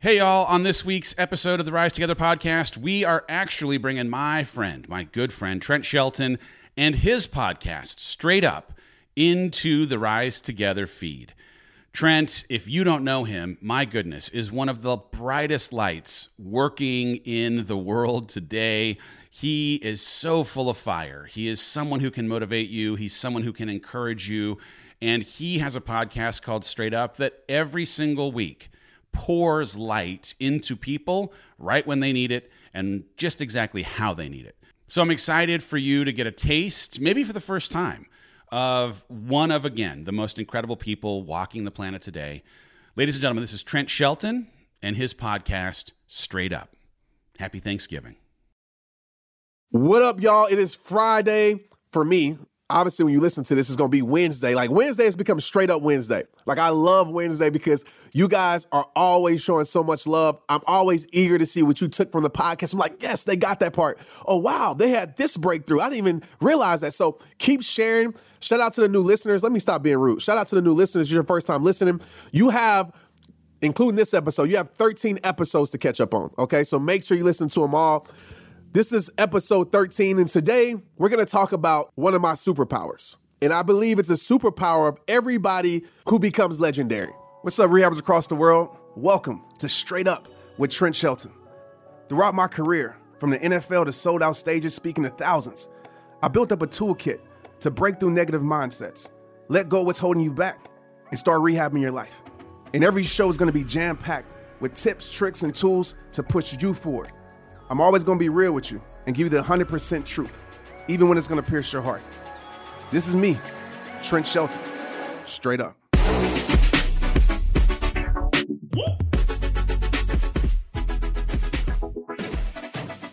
Hey, y'all. On this week's episode of the Rise Together podcast, we are actually bringing my friend, my good friend, Trent Shelton, and his podcast, Straight Up, into the Rise Together feed. Trent, if you don't know him, my goodness, is one of the brightest lights working in the world today. He is so full of fire. He is someone who can motivate you, he's someone who can encourage you. And he has a podcast called Straight Up that every single week pours light into people right when they need it and just exactly how they need it. So I'm excited for you to get a taste, maybe for the first time, of one of, again, the most incredible people walking the planet today. Ladies and gentlemen, this is Trent Shelton and his podcast, Straight Up. Happy Thanksgiving. What up, y'all? It is Friday for me obviously when you listen to this, it's gonna be Wednesday. Like Wednesday has become straight up Wednesday. Like I love Wednesday because you guys are always showing so much love. I'm always eager to see what you took from the podcast. I'm like, yes, they got that part. Oh wow, they had this breakthrough. I didn't even realize that. So keep sharing. Shout out to the new listeners. Let me stop being rude. Shout out to the new listeners. Your first time listening. You have including this episode, you have 13 episodes to catch up on. Okay, so make sure you listen to them all. This is episode 13, and today we're gonna talk about one of my superpowers. And I believe it's a superpower of everybody who becomes legendary. What's up, rehabbers across the world? Welcome to Straight Up with Trent Shelton. Throughout my career, from the NFL to sold out stages speaking to thousands, I built up a toolkit to break through negative mindsets, let go what's holding you back, and start rehabbing your life. And every show is gonna be jam packed with tips, tricks, and tools to push you forward. I'm always going to be real with you and give you the 100% truth, even when it's going to pierce your heart. This is me, Trent Shelton, straight up.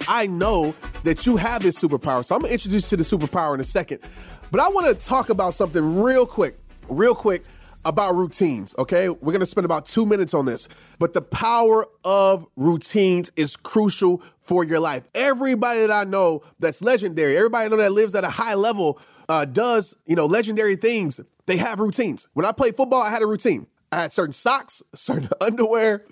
I know that you have this superpower, so I'm going to introduce you to the superpower in a second. But I want to talk about something real quick, real quick about routines, okay? We're gonna spend about two minutes on this, but the power of routines is crucial for your life. Everybody that I know that's legendary, everybody I know that lives at a high level, uh, does, you know, legendary things. They have routines. When I played football, I had a routine. I had certain socks, certain underwear,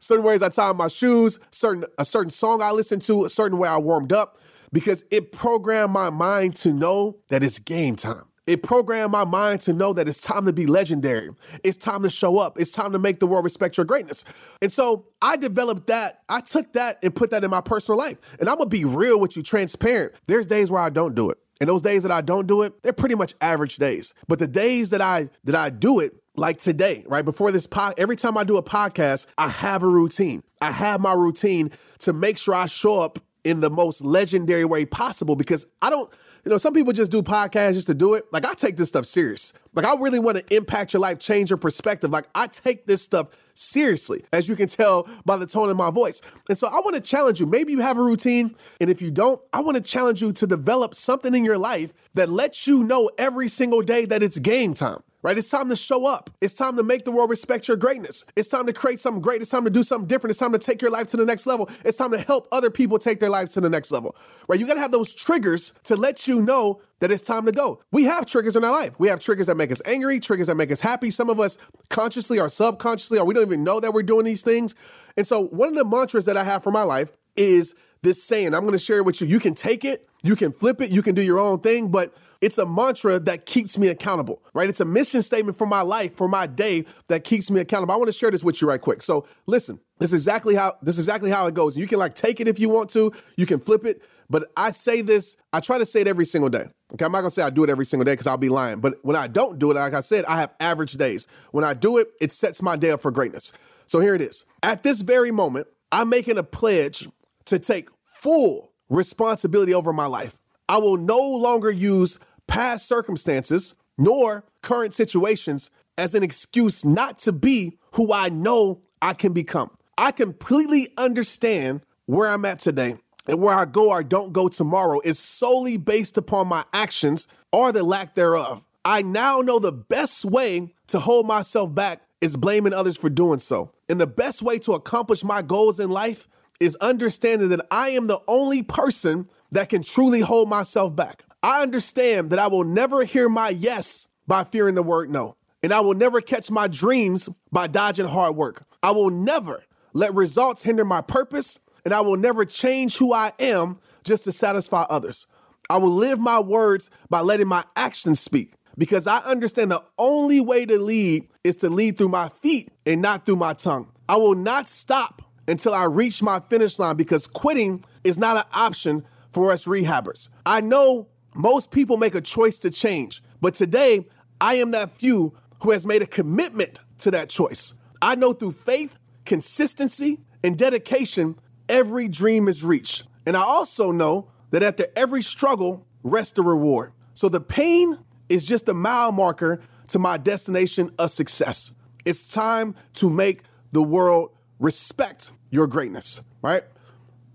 certain ways I tied my shoes, certain a certain song I listened to, a certain way I warmed up, because it programmed my mind to know that it's game time. It programmed my mind to know that it's time to be legendary. It's time to show up. It's time to make the world respect your greatness. And so I developed that. I took that and put that in my personal life. And I'm going to be real with you, transparent. There's days where I don't do it. And those days that I don't do it, they're pretty much average days. But the days that I that I do it, like today, right before this pod, every time I do a podcast, I have a routine. I have my routine to make sure I show up in the most legendary way possible because I don't you know, some people just do podcasts just to do it. Like I take this stuff serious. Like I really want to impact your life, change your perspective. Like I take this stuff seriously, as you can tell by the tone of my voice. And so I want to challenge you. Maybe you have a routine, and if you don't, I want to challenge you to develop something in your life that lets you know every single day that it's game time right? It's time to show up. It's time to make the world respect your greatness. It's time to create something great. It's time to do something different. It's time to take your life to the next level. It's time to help other people take their lives to the next level, right? You got to have those triggers to let you know that it's time to go. We have triggers in our life. We have triggers that make us angry, triggers that make us happy. Some of us consciously or subconsciously, or we don't even know that we're doing these things. And so, one of the mantras that I have for my life is this saying. I'm going to share it with you. You can take it, you can flip it, you can do your own thing, but it's a mantra that keeps me accountable, right? It's a mission statement for my life, for my day that keeps me accountable. I want to share this with you right quick. So listen, this is exactly how this is exactly how it goes. You can like take it if you want to, you can flip it, but I say this, I try to say it every single day. Okay, I'm not gonna say I do it every single day because I'll be lying. But when I don't do it, like I said, I have average days. When I do it, it sets my day up for greatness. So here it is. At this very moment, I'm making a pledge to take full responsibility over my life. I will no longer use past circumstances nor current situations as an excuse not to be who I know I can become. I completely understand where I'm at today and where I go or don't go tomorrow is solely based upon my actions or the lack thereof. I now know the best way to hold myself back is blaming others for doing so. And the best way to accomplish my goals in life is understanding that I am the only person that can truly hold myself back. I understand that I will never hear my yes by fearing the word no. And I will never catch my dreams by dodging hard work. I will never let results hinder my purpose, and I will never change who I am just to satisfy others. I will live my words by letting my actions speak because I understand the only way to lead is to lead through my feet and not through my tongue. I will not stop until I reach my finish line because quitting is not an option for us rehabbers. I know most people make a choice to change, but today I am that few who has made a commitment to that choice. I know through faith, consistency, and dedication, every dream is reached. And I also know that after every struggle rests the reward. So the pain is just a mile marker to my destination of success. It's time to make the world respect your greatness, right?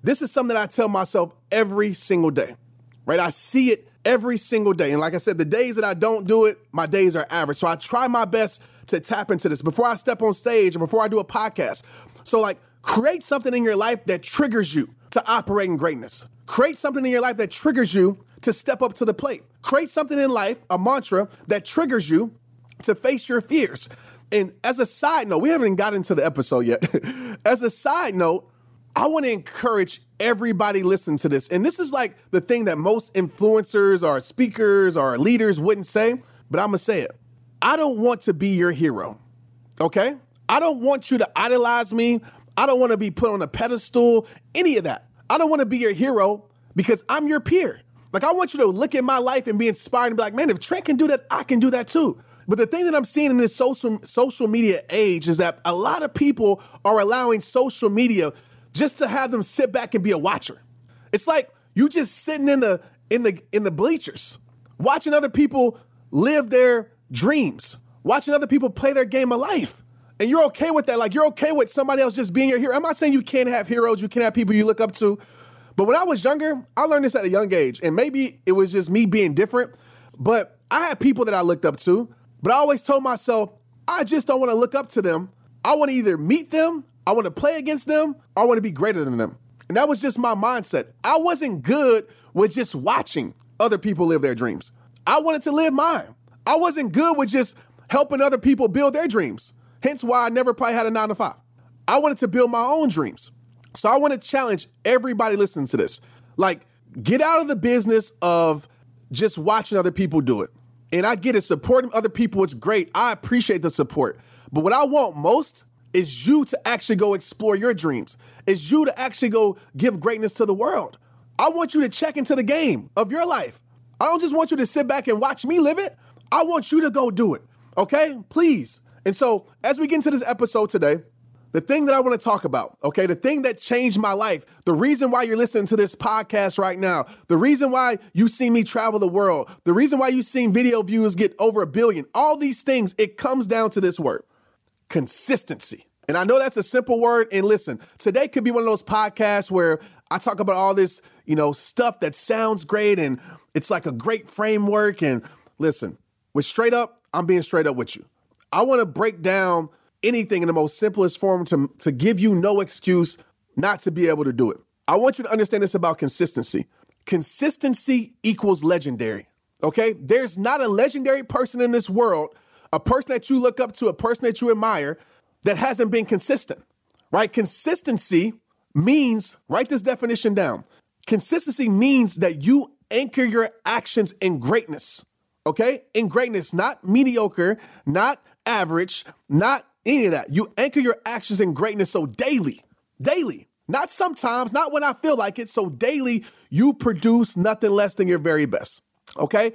This is something that I tell myself every single day, right? I see it every single day. And like I said, the days that I don't do it, my days are average. So I try my best to tap into this before I step on stage and before I do a podcast. So, like, create something in your life that triggers you to operate in greatness. Create something in your life that triggers you to step up to the plate. Create something in life, a mantra that triggers you to face your fears. And as a side note, we haven't got into the episode yet. as a side note, I want to encourage everybody listening to this. And this is like the thing that most influencers or speakers or leaders wouldn't say, but I'm going to say it. I don't want to be your hero. Okay? I don't want you to idolize me. I don't want to be put on a pedestal, any of that. I don't want to be your hero because I'm your peer. Like, I want you to look at my life and be inspired and be like, man, if Trent can do that, I can do that too. But the thing that I'm seeing in this social social media age is that a lot of people are allowing social media just to have them sit back and be a watcher. It's like you just sitting in the in the in the bleachers, watching other people live their dreams, watching other people play their game of life. And you're okay with that. Like you're okay with somebody else just being your hero. I'm not saying you can't have heroes, you can't have people you look up to. But when I was younger, I learned this at a young age. And maybe it was just me being different. But I had people that I looked up to. But I always told myself, I just don't want to look up to them. I want to either meet them I want to play against them. I want to be greater than them. And that was just my mindset. I wasn't good with just watching other people live their dreams. I wanted to live mine. I wasn't good with just helping other people build their dreams. Hence why I never probably had a nine to five. I wanted to build my own dreams. So I want to challenge everybody listening to this. Like, get out of the business of just watching other people do it. And I get it, supporting other people is great. I appreciate the support. But what I want most is you to actually go explore your dreams. Is you to actually go give greatness to the world. I want you to check into the game of your life. I don't just want you to sit back and watch me live it. I want you to go do it. Okay? Please. And so, as we get into this episode today, the thing that I want to talk about, okay, the thing that changed my life, the reason why you're listening to this podcast right now, the reason why you see me travel the world, the reason why you've seen video views get over a billion, all these things, it comes down to this word consistency. And I know that's a simple word. And listen, today could be one of those podcasts where I talk about all this, you know, stuff that sounds great and it's like a great framework. And listen, with straight up, I'm being straight up with you. I want to break down anything in the most simplest form to, to give you no excuse not to be able to do it. I want you to understand this about consistency. Consistency equals legendary. Okay? There's not a legendary person in this world a person that you look up to, a person that you admire that hasn't been consistent, right? Consistency means, write this definition down. Consistency means that you anchor your actions in greatness, okay? In greatness, not mediocre, not average, not any of that. You anchor your actions in greatness so daily, daily, not sometimes, not when I feel like it. So daily, you produce nothing less than your very best, okay?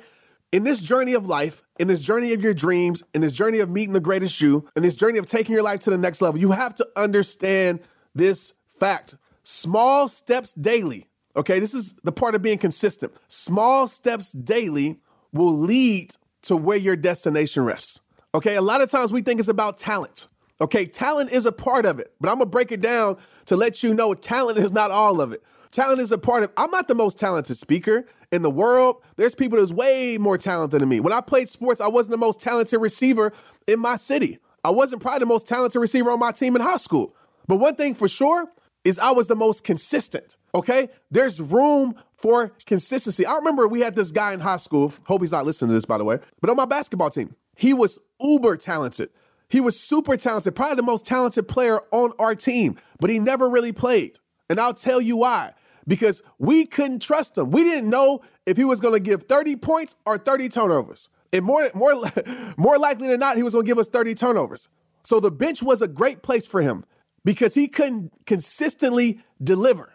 in this journey of life, in this journey of your dreams, in this journey of meeting the greatest you, in this journey of taking your life to the next level, you have to understand this fact. Small steps daily, okay? This is the part of being consistent. Small steps daily will lead to where your destination rests, okay? A lot of times we think it's about talent. Okay, talent is a part of it, but I'm gonna break it down to let you know talent is not all of it. Talent is a part of I'm not the most talented speaker in the world. There's people that's way more talented than me. When I played sports, I wasn't the most talented receiver in my city. I wasn't probably the most talented receiver on my team in high school. But one thing for sure is I was the most consistent. Okay? There's room for consistency. I remember we had this guy in high school. Hope he's not listening to this, by the way. But on my basketball team, he was uber talented. He was super talented, probably the most talented player on our team, but he never really played. And I'll tell you why. Because we couldn't trust him. We didn't know if he was going to give 30 points or 30 turnovers. And more, more, more likely than not, he was going to give us 30 turnovers. So the bench was a great place for him because he couldn't consistently deliver.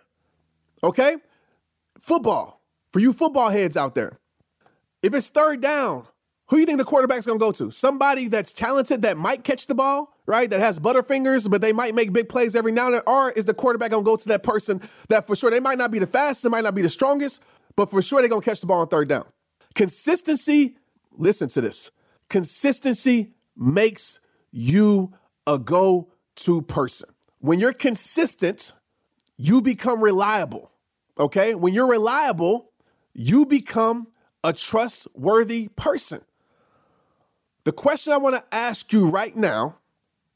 Okay? Football, for you football heads out there, if it's third down, who you think the quarterback's gonna go to? Somebody that's talented that might catch the ball, right? That has butterfingers, but they might make big plays every now and then. Or is the quarterback gonna go to that person that for sure they might not be the fastest, they might not be the strongest, but for sure they're gonna catch the ball on third down. Consistency, listen to this. Consistency makes you a go to person. When you're consistent, you become reliable. Okay? When you're reliable, you become a trustworthy person. The question I want to ask you right now,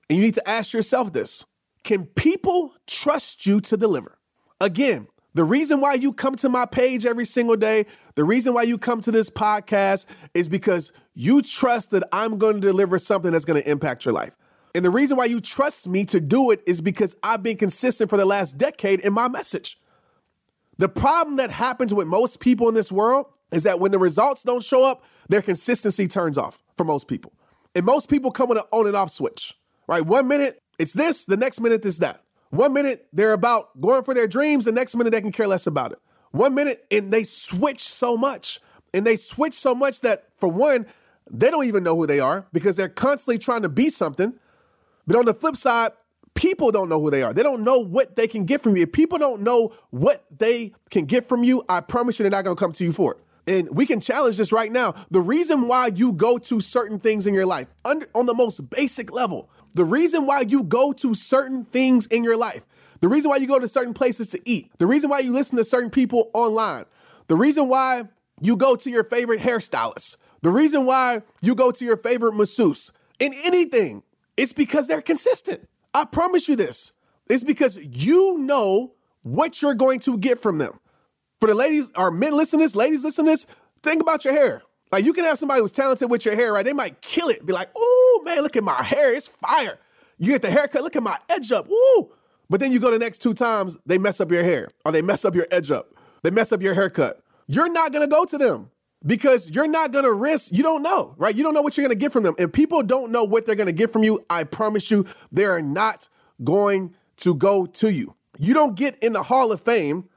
and you need to ask yourself this can people trust you to deliver? Again, the reason why you come to my page every single day, the reason why you come to this podcast is because you trust that I'm going to deliver something that's going to impact your life. And the reason why you trust me to do it is because I've been consistent for the last decade in my message. The problem that happens with most people in this world is that when the results don't show up, their consistency turns off for most people. And most people come with an on and off switch, right? One minute it's this, the next minute it's that. One minute they're about going for their dreams, the next minute they can care less about it. One minute and they switch so much. And they switch so much that, for one, they don't even know who they are because they're constantly trying to be something. But on the flip side, people don't know who they are. They don't know what they can get from you. If people don't know what they can get from you, I promise you they're not going to come to you for it and we can challenge this right now. The reason why you go to certain things in your life, under, on the most basic level, the reason why you go to certain things in your life, the reason why you go to certain places to eat, the reason why you listen to certain people online, the reason why you go to your favorite hairstylist, the reason why you go to your favorite masseuse in anything, it's because they're consistent. I promise you this. It's because you know what you're going to get from them. For the ladies or men listening this, ladies listening this, think about your hair. Like you can have somebody who's talented with your hair, right? They might kill it. Be like, oh man, look at my hair. It's fire. You get the haircut, look at my edge up. Woo! But then you go the next two times, they mess up your hair or they mess up your edge up. They mess up your haircut. You're not gonna go to them because you're not gonna risk, you don't know, right? You don't know what you're gonna get from them. If people don't know what they're gonna get from you, I promise you, they are not going to go to you. You don't get in the Hall of Fame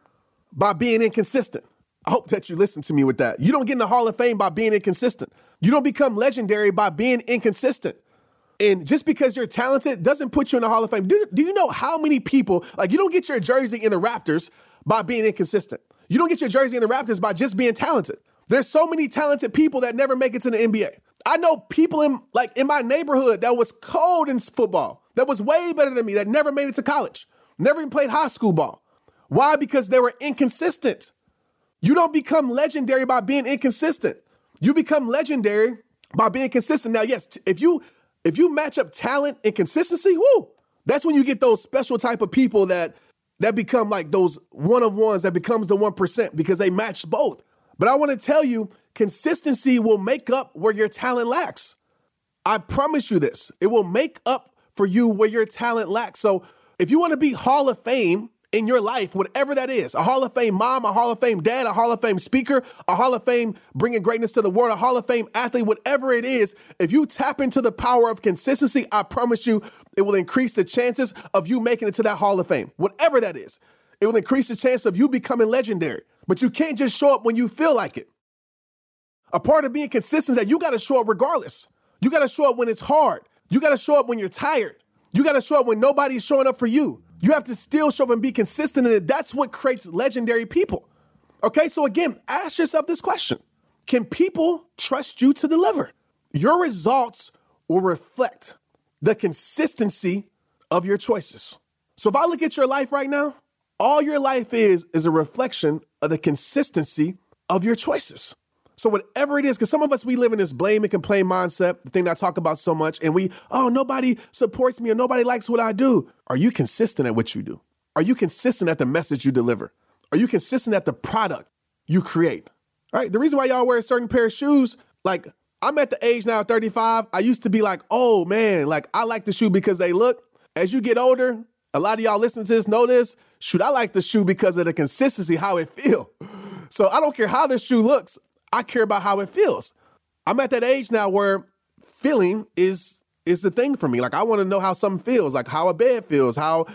by being inconsistent. I hope that you listen to me with that. You don't get in the Hall of Fame by being inconsistent. You don't become legendary by being inconsistent. And just because you're talented doesn't put you in the Hall of Fame. Do, do you know how many people, like, you don't get your jersey in the rafters by being inconsistent? You don't get your jersey in the rafters by just being talented. There's so many talented people that never make it to the NBA. I know people in like in my neighborhood that was cold in football, that was way better than me, that never made it to college, never even played high school ball. Why? Because they were inconsistent. You don't become legendary by being inconsistent. You become legendary by being consistent. Now, yes, if you if you match up talent and consistency, whoo, that's when you get those special type of people that that become like those one of ones that becomes the 1% because they match both. But I want to tell you, consistency will make up where your talent lacks. I promise you this. It will make up for you where your talent lacks. So, if you want to be Hall of Fame, in your life, whatever that is a Hall of Fame mom, a Hall of Fame dad, a Hall of Fame speaker, a Hall of Fame bringing greatness to the world, a Hall of Fame athlete, whatever it is, if you tap into the power of consistency, I promise you it will increase the chances of you making it to that Hall of Fame, whatever that is. It will increase the chance of you becoming legendary. But you can't just show up when you feel like it. A part of being consistent is that you got to show up regardless. You got to show up when it's hard. You got to show up when you're tired. You got to show up when nobody's showing up for you. You have to still show up and be consistent in it. That's what creates legendary people. Okay, so again, ask yourself this question Can people trust you to deliver? Your results will reflect the consistency of your choices. So if I look at your life right now, all your life is is a reflection of the consistency of your choices. So whatever it is, because some of us we live in this blame and complain mindset, the thing that I talk about so much, and we, oh, nobody supports me or nobody likes what I do. Are you consistent at what you do? Are you consistent at the message you deliver? Are you consistent at the product you create? All right. The reason why y'all wear a certain pair of shoes, like I'm at the age now, 35. I used to be like, oh man, like I like the shoe because they look. As you get older, a lot of y'all listening to this know this. Shoot, I like the shoe because of the consistency, how it feel. So I don't care how the shoe looks. I care about how it feels. I'm at that age now where feeling is is the thing for me. Like I want to know how something feels, like how a bed feels, how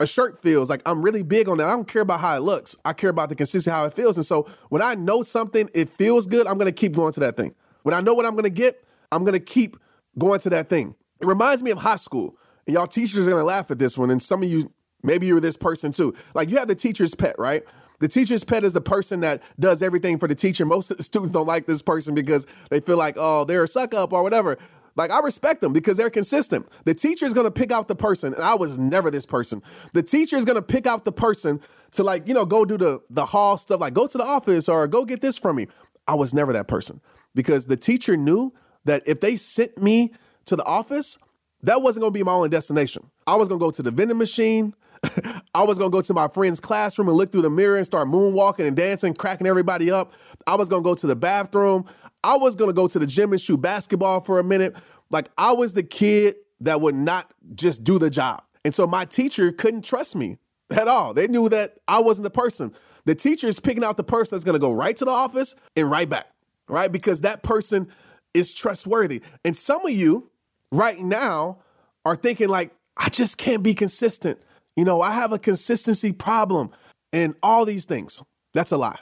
a shirt feels. Like I'm really big on that. I don't care about how it looks. I care about the consistency, how it feels. And so when I know something, it feels good, I'm gonna keep going to that thing. When I know what I'm gonna get, I'm gonna keep going to that thing. It reminds me of high school. And y'all teachers are gonna laugh at this one. And some of you, maybe you're this person too. Like you have the teacher's pet, right? The teacher's pet is the person that does everything for the teacher. Most of the students don't like this person because they feel like, oh, they're a suck up or whatever. Like I respect them because they're consistent. The teacher is going to pick out the person, and I was never this person. The teacher is going to pick out the person to like, you know, go do the the hall stuff, like go to the office or go get this from me. I was never that person because the teacher knew that if they sent me to the office, that wasn't going to be my only destination. I was going to go to the vending machine. I was gonna go to my friend's classroom and look through the mirror and start moonwalking and dancing, cracking everybody up. I was gonna go to the bathroom. I was gonna go to the gym and shoot basketball for a minute. Like I was the kid that would not just do the job. And so my teacher couldn't trust me at all. They knew that I wasn't the person. The teacher is picking out the person that's gonna go right to the office and right back, right? Because that person is trustworthy. And some of you right now are thinking, like, I just can't be consistent. You know, I have a consistency problem and all these things. That's a lie.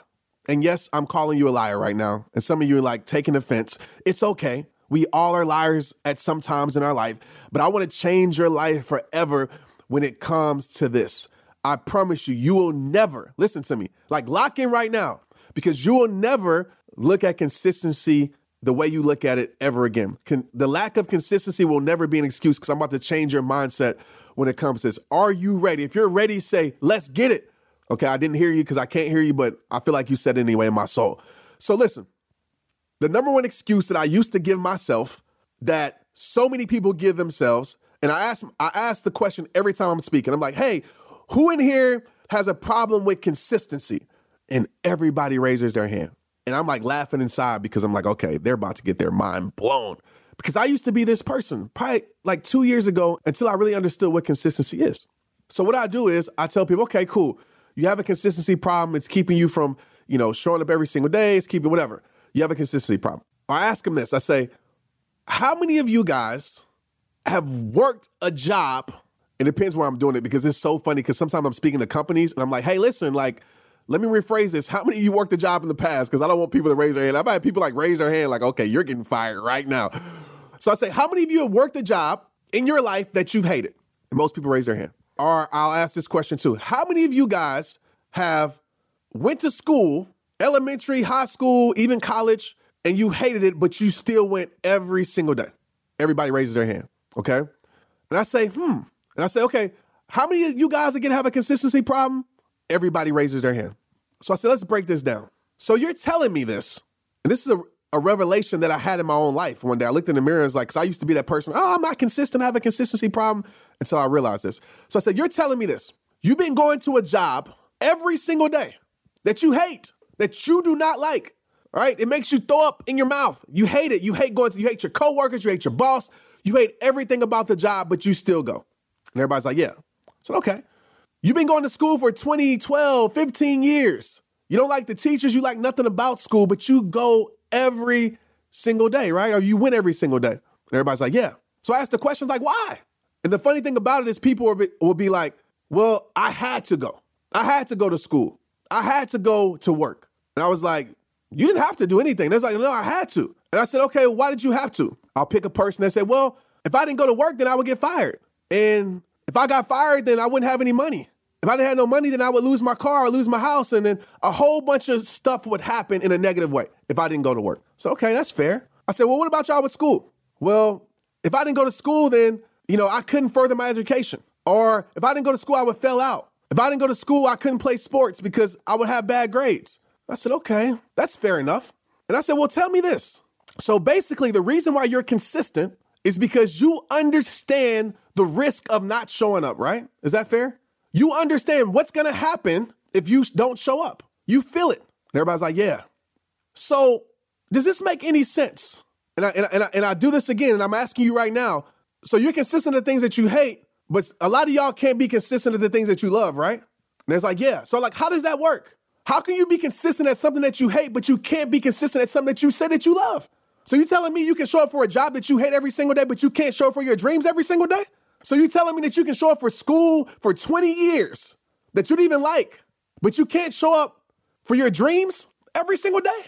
And yes, I'm calling you a liar right now. And some of you are like taking offense. It's okay. We all are liars at some times in our life, but I want to change your life forever when it comes to this. I promise you, you will never, listen to me, like lock in right now, because you will never look at consistency the way you look at it ever again. Con- the lack of consistency will never be an excuse because I'm about to change your mindset when it comes to this. Are you ready? If you're ready, say, let's get it. Okay, I didn't hear you because I can't hear you, but I feel like you said it anyway in my soul. So listen, the number one excuse that I used to give myself that so many people give themselves, and I ask I ask the question every time I'm speaking. I'm like, hey, who in here has a problem with consistency? And everybody raises their hand. And I'm like laughing inside because I'm like, okay, they're about to get their mind blown. Because I used to be this person, probably like two years ago, until I really understood what consistency is. So what I do is I tell people, okay, cool. You have a consistency problem. It's keeping you from, you know, showing up every single day. It's keeping whatever. You have a consistency problem. I ask them this. I say, how many of you guys have worked a job? It depends where I'm doing it because it's so funny because sometimes I'm speaking to companies and I'm like, hey, listen, like, let me rephrase this. How many of you worked a job in the past? Because I don't want people to raise their hand. I've had people like raise their hand, like, okay, you're getting fired right now. So I say, how many of you have worked a job in your life that you've hated? And most people raise their hand. Or I'll ask this question too. How many of you guys have went to school, elementary, high school, even college, and you hated it, but you still went every single day? Everybody raises their hand. Okay. And I say, hmm. And I say, okay, how many of you guys again have a consistency problem? Everybody raises their hand. So I said, let's break this down. So you're telling me this, and this is a, a revelation that I had in my own life. One day I looked in the mirror and was like, because I used to be that person, oh, I'm not consistent, I have a consistency problem until I realized this. So I said, You're telling me this. You've been going to a job every single day that you hate, that you do not like, right? It makes you throw up in your mouth. You hate it. You hate going to, you hate your coworkers, you hate your boss, you hate everything about the job, but you still go. And everybody's like, Yeah. Said, Okay. You've been going to school for 20, 12, 15 years. You don't like the teachers, you like nothing about school, but you go every single day, right? Or you win every single day. And everybody's like, yeah. So I asked the questions like, why? And the funny thing about it is people will be, will be like, well, I had to go. I had to go to school. I had to go to work. And I was like, you didn't have to do anything. They're like, no, I had to. And I said, okay, why did you have to? I'll pick a person that said, well, if I didn't go to work, then I would get fired. And if I got fired, then I wouldn't have any money. If I didn't have no money, then I would lose my car or lose my house, and then a whole bunch of stuff would happen in a negative way if I didn't go to work. So, okay, that's fair. I said, well, what about y'all with school? Well, if I didn't go to school, then, you know, I couldn't further my education. Or if I didn't go to school, I would fail out. If I didn't go to school, I couldn't play sports because I would have bad grades. I said, okay, that's fair enough. And I said, well, tell me this. So basically, the reason why you're consistent is because you understand the risk of not showing up, right? Is that fair? You understand what's gonna happen if you don't show up. You feel it. And everybody's like, yeah. So, does this make any sense? and I, and I, and I, and I do this again, and I'm asking you right now. So you're consistent of things that you hate, but a lot of y'all can't be consistent of the things that you love, right? And it's like, yeah. So like, how does that work? How can you be consistent at something that you hate, but you can't be consistent at something that you say that you love? So you telling me you can show up for a job that you hate every single day, but you can't show up for your dreams every single day? So you telling me that you can show up for school for 20 years that you don't even like, but you can't show up for your dreams every single day?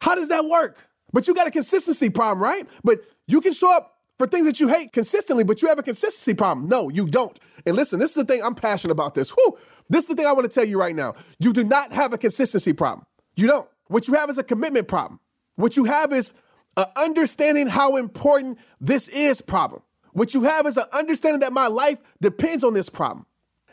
How does that work? But you got a consistency problem, right? But you can show up for things that you hate consistently, but you have a consistency problem. No, you don't. And listen, this is the thing I'm passionate about this. Whew. This is the thing I want to tell you right now. You do not have a consistency problem. You don't. What you have is a commitment problem. What you have is an understanding how important this is problem. What you have is an understanding that my life depends on this problem.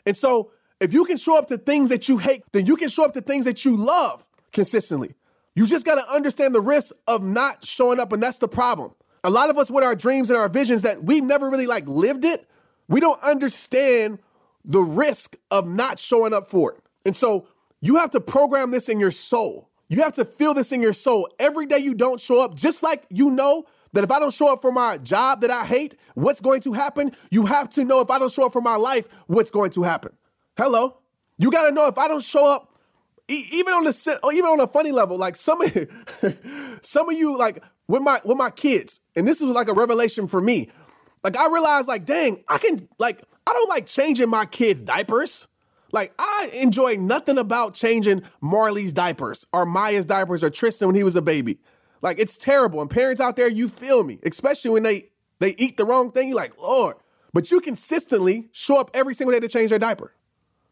And so if you can show up to things that you hate, then you can show up to things that you love consistently. You just got to understand the risk of not showing up, and that's the problem. A lot of us with our dreams and our visions that we've never really like lived it, we don't understand the risk of not showing up for it. And so you have to program this in your soul. You have to feel this in your soul every day you don't show up, just like you know that if I don't show up for my job that I hate, what's going to happen? You have to know if I don't show up for my life, what's going to happen. Hello. You got to know if I don't show up even on the oh, even on a funny level, like some of some of you like with my with my kids, and this was like a revelation for me. Like I realized, like, dang, I can like I don't like changing my kids' diapers. Like I enjoy nothing about changing Marley's diapers or Maya's diapers or Tristan when he was a baby. Like it's terrible. And parents out there, you feel me, especially when they they eat the wrong thing. You're like, Lord. But you consistently show up every single day to change their diaper.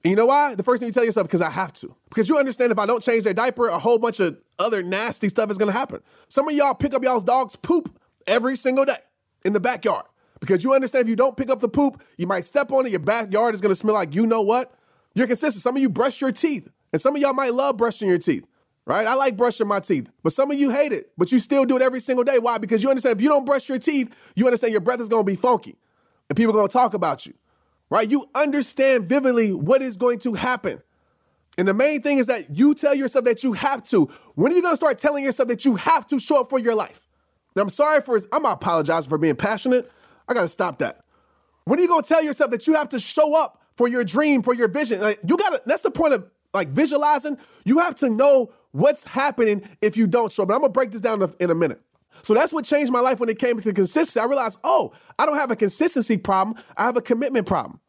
And you know why? The first thing you tell yourself, because I have to. Because you understand if I don't change their diaper, a whole bunch of other nasty stuff is gonna happen. Some of y'all pick up y'all's dog's poop every single day in the backyard. Because you understand if you don't pick up the poop, you might step on it, your backyard is gonna smell like you know what. You're consistent. Some of you brush your teeth, and some of y'all might love brushing your teeth, right? I like brushing my teeth, but some of you hate it, but you still do it every single day. Why? Because you understand if you don't brush your teeth, you understand your breath is gonna be funky, and people are gonna talk about you right? You understand vividly what is going to happen. And the main thing is that you tell yourself that you have to. When are you gonna start telling yourself that you have to show up for your life? Now, I'm sorry for, I'm apologizing for being passionate. I gotta stop that. When are you gonna tell yourself that you have to show up for your dream, for your vision? Like, you gotta, that's the point of like visualizing. You have to know what's happening if you don't show up. I'm gonna break this down in a minute. So that's what changed my life when it came to consistency. I realized, oh, I don't have a consistency problem. I have a commitment problem.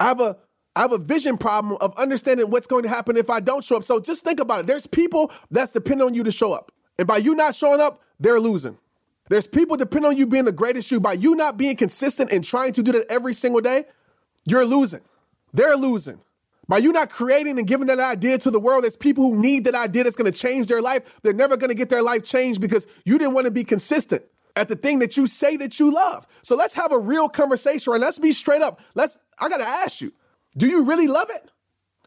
I have a I have a vision problem of understanding what's going to happen if I don't show up. So just think about it. There's people that's dependent on you to show up. And by you not showing up, they're losing. There's people depend on you being the greatest you. By you not being consistent and trying to do that every single day, you're losing. They're losing. By you not creating and giving that idea to the world, there's people who need that idea that's going to change their life. They're never going to get their life changed because you didn't want to be consistent at the thing that you say that you love. So let's have a real conversation and let's be straight up. Let's I got to ask you. Do you really love it?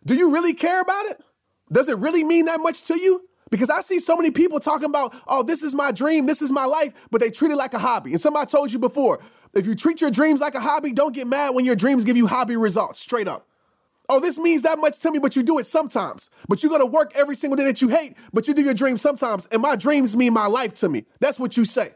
Do you really care about it? Does it really mean that much to you? Because I see so many people talking about, oh, this is my dream, this is my life, but they treat it like a hobby. And somebody told you before, if you treat your dreams like a hobby, don't get mad when your dreams give you hobby results, straight up. Oh, this means that much to me, but you do it sometimes. But you go to work every single day that you hate, but you do your dreams sometimes. And my dreams mean my life to me. That's what you say.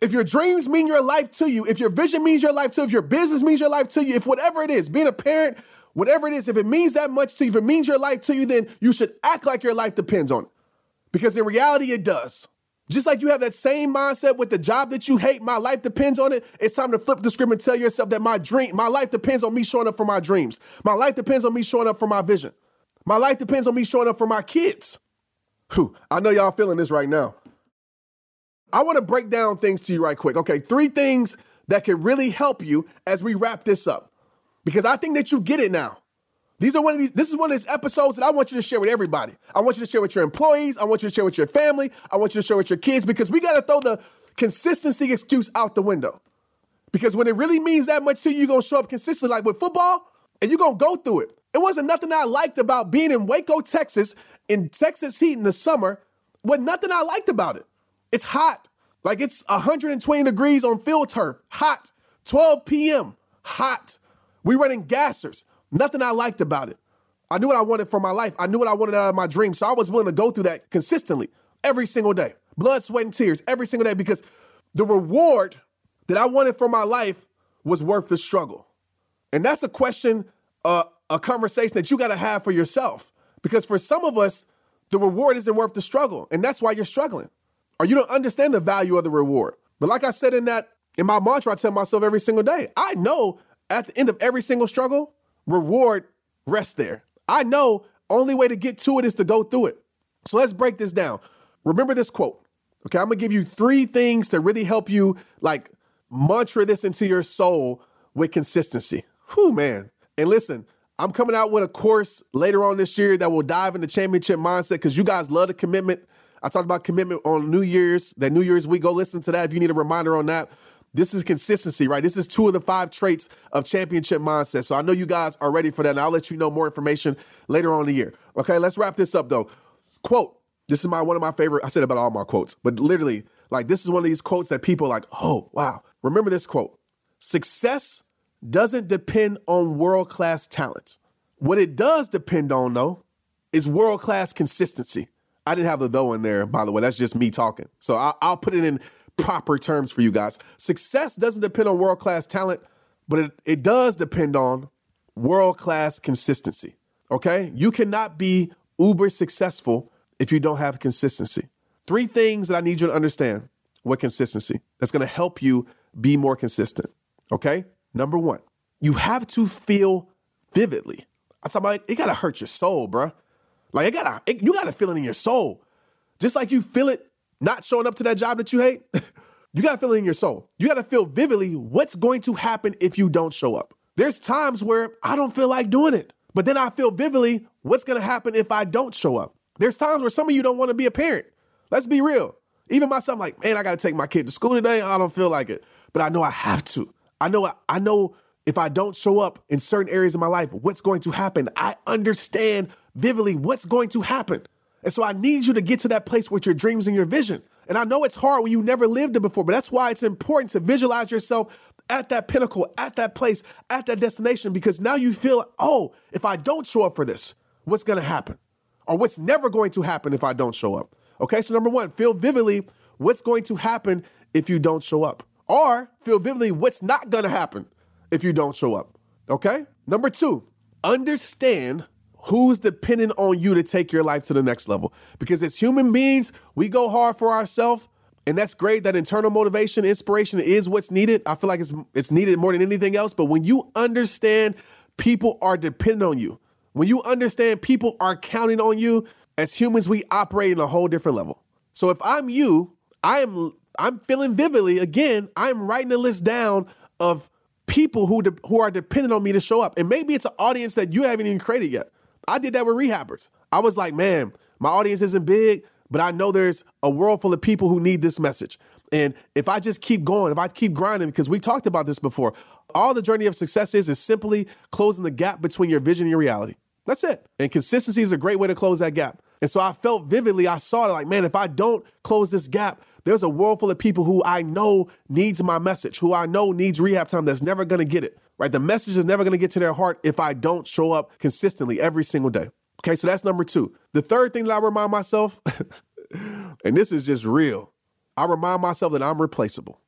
If your dreams mean your life to you, if your vision means your life to you, if your business means your life to you, if whatever it is, being a parent, whatever it is, if it means that much to you, if it means your life to you, then you should act like your life depends on it. Because in reality, it does. Just like you have that same mindset with the job that you hate, my life depends on it. It's time to flip the script and tell yourself that my dream, my life depends on me showing up for my dreams. My life depends on me showing up for my vision. My life depends on me showing up for my kids. Whew, I know y'all feeling this right now. I want to break down things to you right quick. Okay, three things that can really help you as we wrap this up. Because I think that you get it now. These are one of these, this is one of these episodes that I want you to share with everybody. I want you to share with your employees. I want you to share with your family. I want you to share with your kids because we got to throw the consistency excuse out the window. Because when it really means that much to you, you're going to show up consistently. Like with football, and you're going to go through it. It wasn't nothing I liked about being in Waco, Texas, in Texas heat in the summer. What nothing I liked about it. It's hot. Like it's 120 degrees on field turf. Hot. 12 p.m. Hot. We running gassers. Nothing I liked about it. I knew what I wanted for my life. I knew what I wanted out of my dream. So I was willing to go through that consistently every single day. Blood, sweat, and tears every single day because the reward that I wanted for my life was worth the struggle? And that's a question, uh, a conversation that you got to have for yourself. Because for some of us, the reward isn't worth the struggle. And that's why you're struggling. Or you don't understand the value of the reward. But like I said in that, in my mantra, I tell myself every single day, I know at the end of every single struggle, reward rests there. I know only way to get to it is to go through it. So let's break this down. Remember this quote. Okay, I'm gonna give you three things to really help you like mantra this into your soul with consistency. Whew, man. And listen, I'm coming out with a course later on this year that will dive into championship mindset because you guys love the commitment. I talked about commitment on New Year's, that New Year's week. Go listen to that if you need a reminder on that. This is consistency, right? This is two of the five traits of championship mindset. So I know you guys are ready for that, and I'll let you know more information later on in the year. Okay, let's wrap this up though. Quote. This is my one of my favorite. I said about all my quotes, but literally, like this is one of these quotes that people like, oh wow. Remember this quote. Success doesn't depend on world-class talent. What it does depend on, though, is world-class consistency. I didn't have the though in there, by the way. That's just me talking. So I'll, I'll put it in proper terms for you guys. Success doesn't depend on world class talent, but it, it does depend on world class consistency. Okay? You cannot be uber successful if you don't have consistency. Three things that I need you to understand what consistency that's going to help you be more consistent. Okay? Number one, you have to feel vividly. I'm talking about it gotta hurt your soul, bruh. Like it gotta, it, you gotta feel it in your soul. Just like you feel it not showing up to that job that you hate, you got to feel it in your soul. You got to feel vividly what's going to happen if you don't show up. There's times where I don't feel like doing it, but then I feel vividly what's going to happen if I don't show up. There's times where some of you don't want to be a parent. Let's be real. Even myself, like, man, I got to take my kid to school today. I don't feel like it, but I know I have to. I know, I know if I don't show up in certain areas of my life, what's going to happen. I understand vividly what's going to happen. And so I need you to get to that place with your dreams and your vision. And I know it's hard when you never lived it before, but that's why it's important to visualize yourself at that pinnacle, at that place, at that destination, because now you feel, oh, if I don't show up for this, what's going to happen? Or what's never going to happen if I don't show up? Okay, so number one, feel vividly what's going to happen if you don't show up. Or feel vividly what's not going to happen if you don't show up. Okay? Number two, understand who's dependent on you to take your life to the next level. Because as human beings, we go hard for ourselves. And that's great. That internal motivation, inspiration is what's needed. I feel like it's it's needed more than anything else. But when you understand people are dependent on you, when you understand people are counting on you, as humans, we operate in a whole different level. So if I'm you, I am I'm feeling vividly again. I'm writing a list down of people who de- who are dependent on me to show up, and maybe it's an audience that you haven't even created yet. I did that with rehabbers. I was like, man, my audience isn't big, but I know there's a world full of people who need this message. And if I just keep going, if I keep grinding, because we talked about this before, all the journey of success is is simply closing the gap between your vision and your reality. That's it. And consistency is a great way to close that gap. And so I felt vividly, I saw it like, man, if I don't close this gap, there's a world full of people who I know needs my message, who I know needs rehab time that's never gonna get it right? The message is never going to get to their heart if I don't show up consistently every single day. Okay, so that's number two. The third thing that I remind myself, and this is just real, I remind myself that I'm replaceable.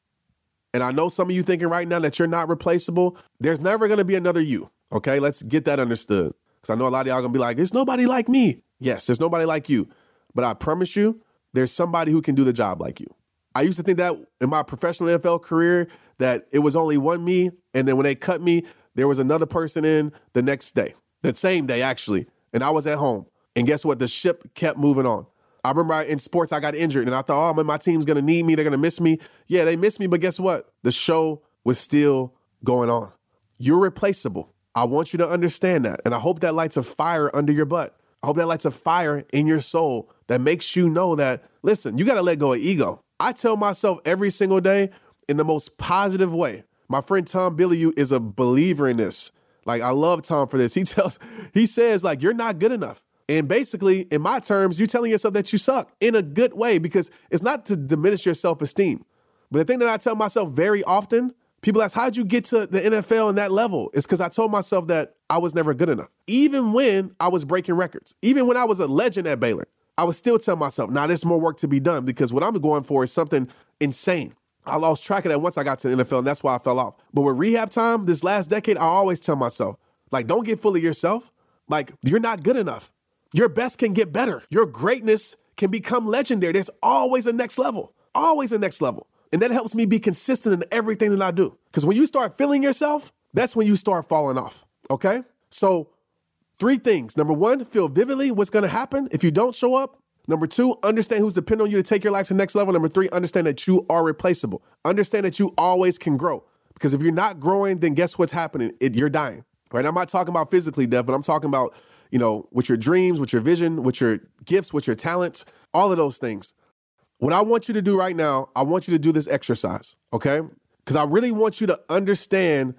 And I know some of you thinking right now that you're not replaceable. There's never going to be another you. Okay, let's get that understood. Because I know a lot of y'all going to be like, there's nobody like me. Yes, there's nobody like you. But I promise you, there's somebody who can do the job like you. I used to think that in my professional NFL career that it was only one me, and then when they cut me, there was another person in the next day, the same day actually, and I was at home. And guess what? The ship kept moving on. I remember in sports I got injured, and I thought, oh man, my team's gonna need me. They're gonna miss me. Yeah, they missed me, but guess what? The show was still going on. You're replaceable. I want you to understand that, and I hope that lights a fire under your butt. I hope that lights a fire in your soul that makes you know that, listen, you got to let go of ego. I tell myself every single day in the most positive way. My friend Tom Bilyeu is a believer in this. Like I love Tom for this. He tells he says like you're not good enough. And basically, in my terms, you're telling yourself that you suck in a good way because it's not to diminish your self-esteem. But the thing that I tell myself very often, people ask, how'd you get to the NFL in that level? It's because I told myself that I was never good enough. Even when I was breaking records, even when I was a legend at Baylor. I would still tell myself, now nah, there's more work to be done because what I'm going for is something insane. I lost track of that once I got to the NFL, and that's why I fell off. But with rehab time, this last decade, I always tell myself, like, don't get full of yourself. Like, you're not good enough. Your best can get better. Your greatness can become legendary. There's always a next level, always a next level. And that helps me be consistent in everything that I do. Because when you start feeling yourself, that's when you start falling off. Okay? So, three things. Number one, feel vividly what's going to happen if you don't show up. Number two, understand who's depending on you to take your life to the next level. Number three, understand that you are replaceable. Understand that you always can grow. Because if you're not growing, then guess what's happening? It, you're dying. Right? I'm not talking about physically death, but I'm talking about, you know, with your dreams, with your vision, with your gifts, with your talents, all of those things. What I want you to do right now, I want you to do this exercise, okay? Because I really want you to understand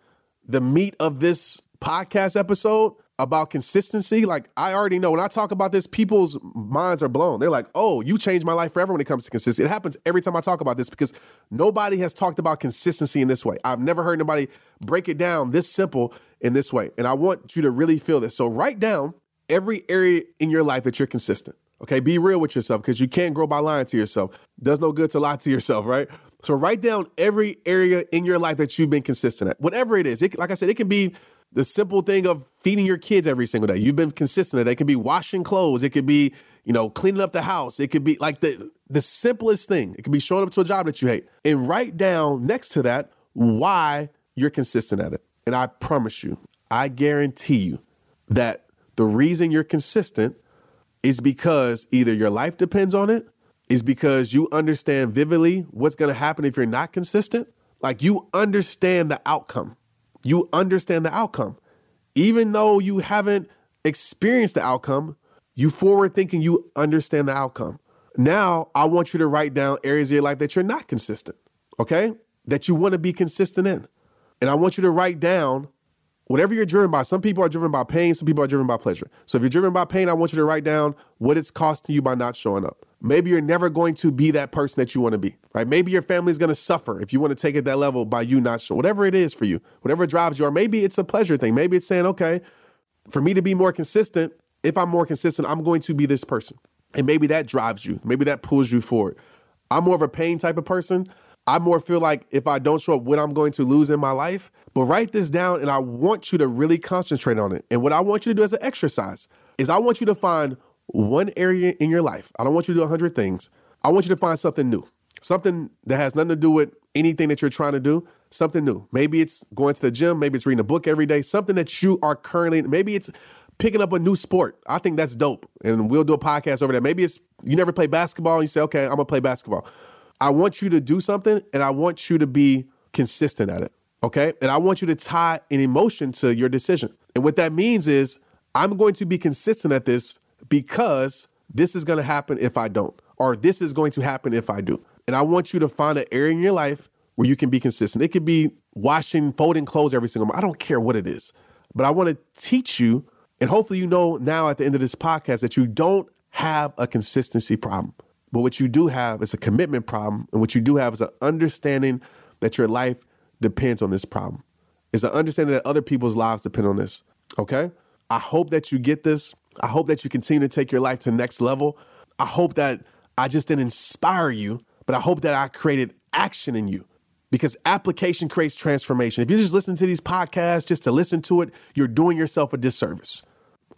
the meat of this podcast episode about consistency. Like, I already know when I talk about this, people's minds are blown. They're like, oh, you changed my life forever when it comes to consistency. It happens every time I talk about this because nobody has talked about consistency in this way. I've never heard anybody break it down this simple in this way. And I want you to really feel this. So, write down every area in your life that you're consistent. Okay, be real with yourself because you can't grow by lying to yourself. Does no good to lie to yourself, right? So write down every area in your life that you've been consistent at, whatever it is. It, like I said, it can be the simple thing of feeding your kids every single day. You've been consistent at. It could be washing clothes. It could be you know cleaning up the house. It could be like the the simplest thing. It could be showing up to a job that you hate, and write down next to that why you're consistent at it. And I promise you, I guarantee you that the reason you're consistent is because either your life depends on it, is because you understand vividly what's going to happen if you're not consistent. Like you understand the outcome. You understand the outcome. Even though you haven't experienced the outcome, you forward thinking you understand the outcome. Now, I want you to write down areas of your life that you're not consistent, okay? That you want to be consistent in. And I want you to write down whatever you're driven by, some people are driven by pain, some people are driven by pleasure. So if you're driven by pain, I want you to write down what it's costing you by not showing up. Maybe you're never going to be that person that you want to be, right? Maybe your family's going to suffer if you want to take it that level by you not showing, whatever it is for you, whatever drives you, or maybe it's a pleasure thing. Maybe it's saying, okay, for me to be more consistent, if I'm more consistent, I'm going to be this person. And maybe that drives you. Maybe that pulls you forward. I'm more of a pain type of person. I more feel like if I don't show up, what I'm going to lose in my life. But write this down and I want you to really concentrate on it. And what I want you to do as an exercise is I want you to find one area in your life. I don't want you to do 100 things. I want you to find something new, something that has nothing to do with anything that you're trying to do, something new. Maybe it's going to the gym, maybe it's reading a book every day, something that you are currently, maybe it's picking up a new sport. I think that's dope. And we'll do a podcast over there. Maybe it's you never play basketball and you say, okay, I'm gonna play basketball. I want you to do something and I want you to be consistent at it. Okay. And I want you to tie an emotion to your decision. And what that means is I'm going to be consistent at this because this is going to happen if I don't, or this is going to happen if I do. And I want you to find an area in your life where you can be consistent. It could be washing, folding clothes every single month. I don't care what it is, but I want to teach you. And hopefully, you know now at the end of this podcast that you don't have a consistency problem. But what you do have is a commitment problem. And what you do have is an understanding that your life depends on this problem. It's an understanding that other people's lives depend on this. Okay? I hope that you get this. I hope that you continue to take your life to the next level. I hope that I just didn't inspire you, but I hope that I created action in you because application creates transformation. If you just listen to these podcasts just to listen to it, you're doing yourself a disservice.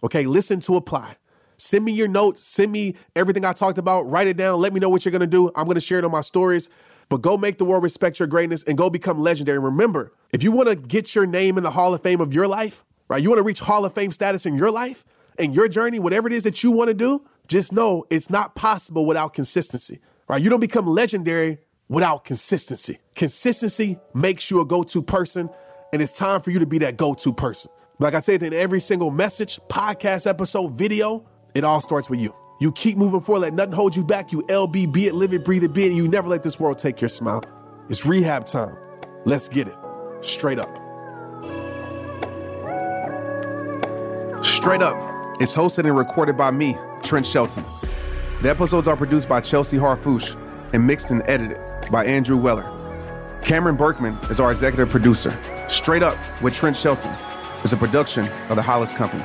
Okay? Listen to apply. Send me your notes. Send me everything I talked about. Write it down. Let me know what you're going to do. I'm going to share it on my stories. But go make the world respect your greatness and go become legendary. Remember, if you want to get your name in the Hall of Fame of your life, right? You want to reach Hall of Fame status in your life and your journey, whatever it is that you want to do, just know it's not possible without consistency, right? You don't become legendary without consistency. Consistency makes you a go to person, and it's time for you to be that go to person. Like I said in every single message, podcast episode, video, it all starts with you. You keep moving forward, let nothing hold you back. You LB, be it, live it, breathe it, be it, and you never let this world take your smile. It's rehab time. Let's get it. Straight up. Straight up. It's hosted and recorded by me, Trent Shelton. The episodes are produced by Chelsea Harfouche and mixed and edited by Andrew Weller. Cameron Berkman is our executive producer. Straight Up with Trent Shelton is a production of the Hollis Company.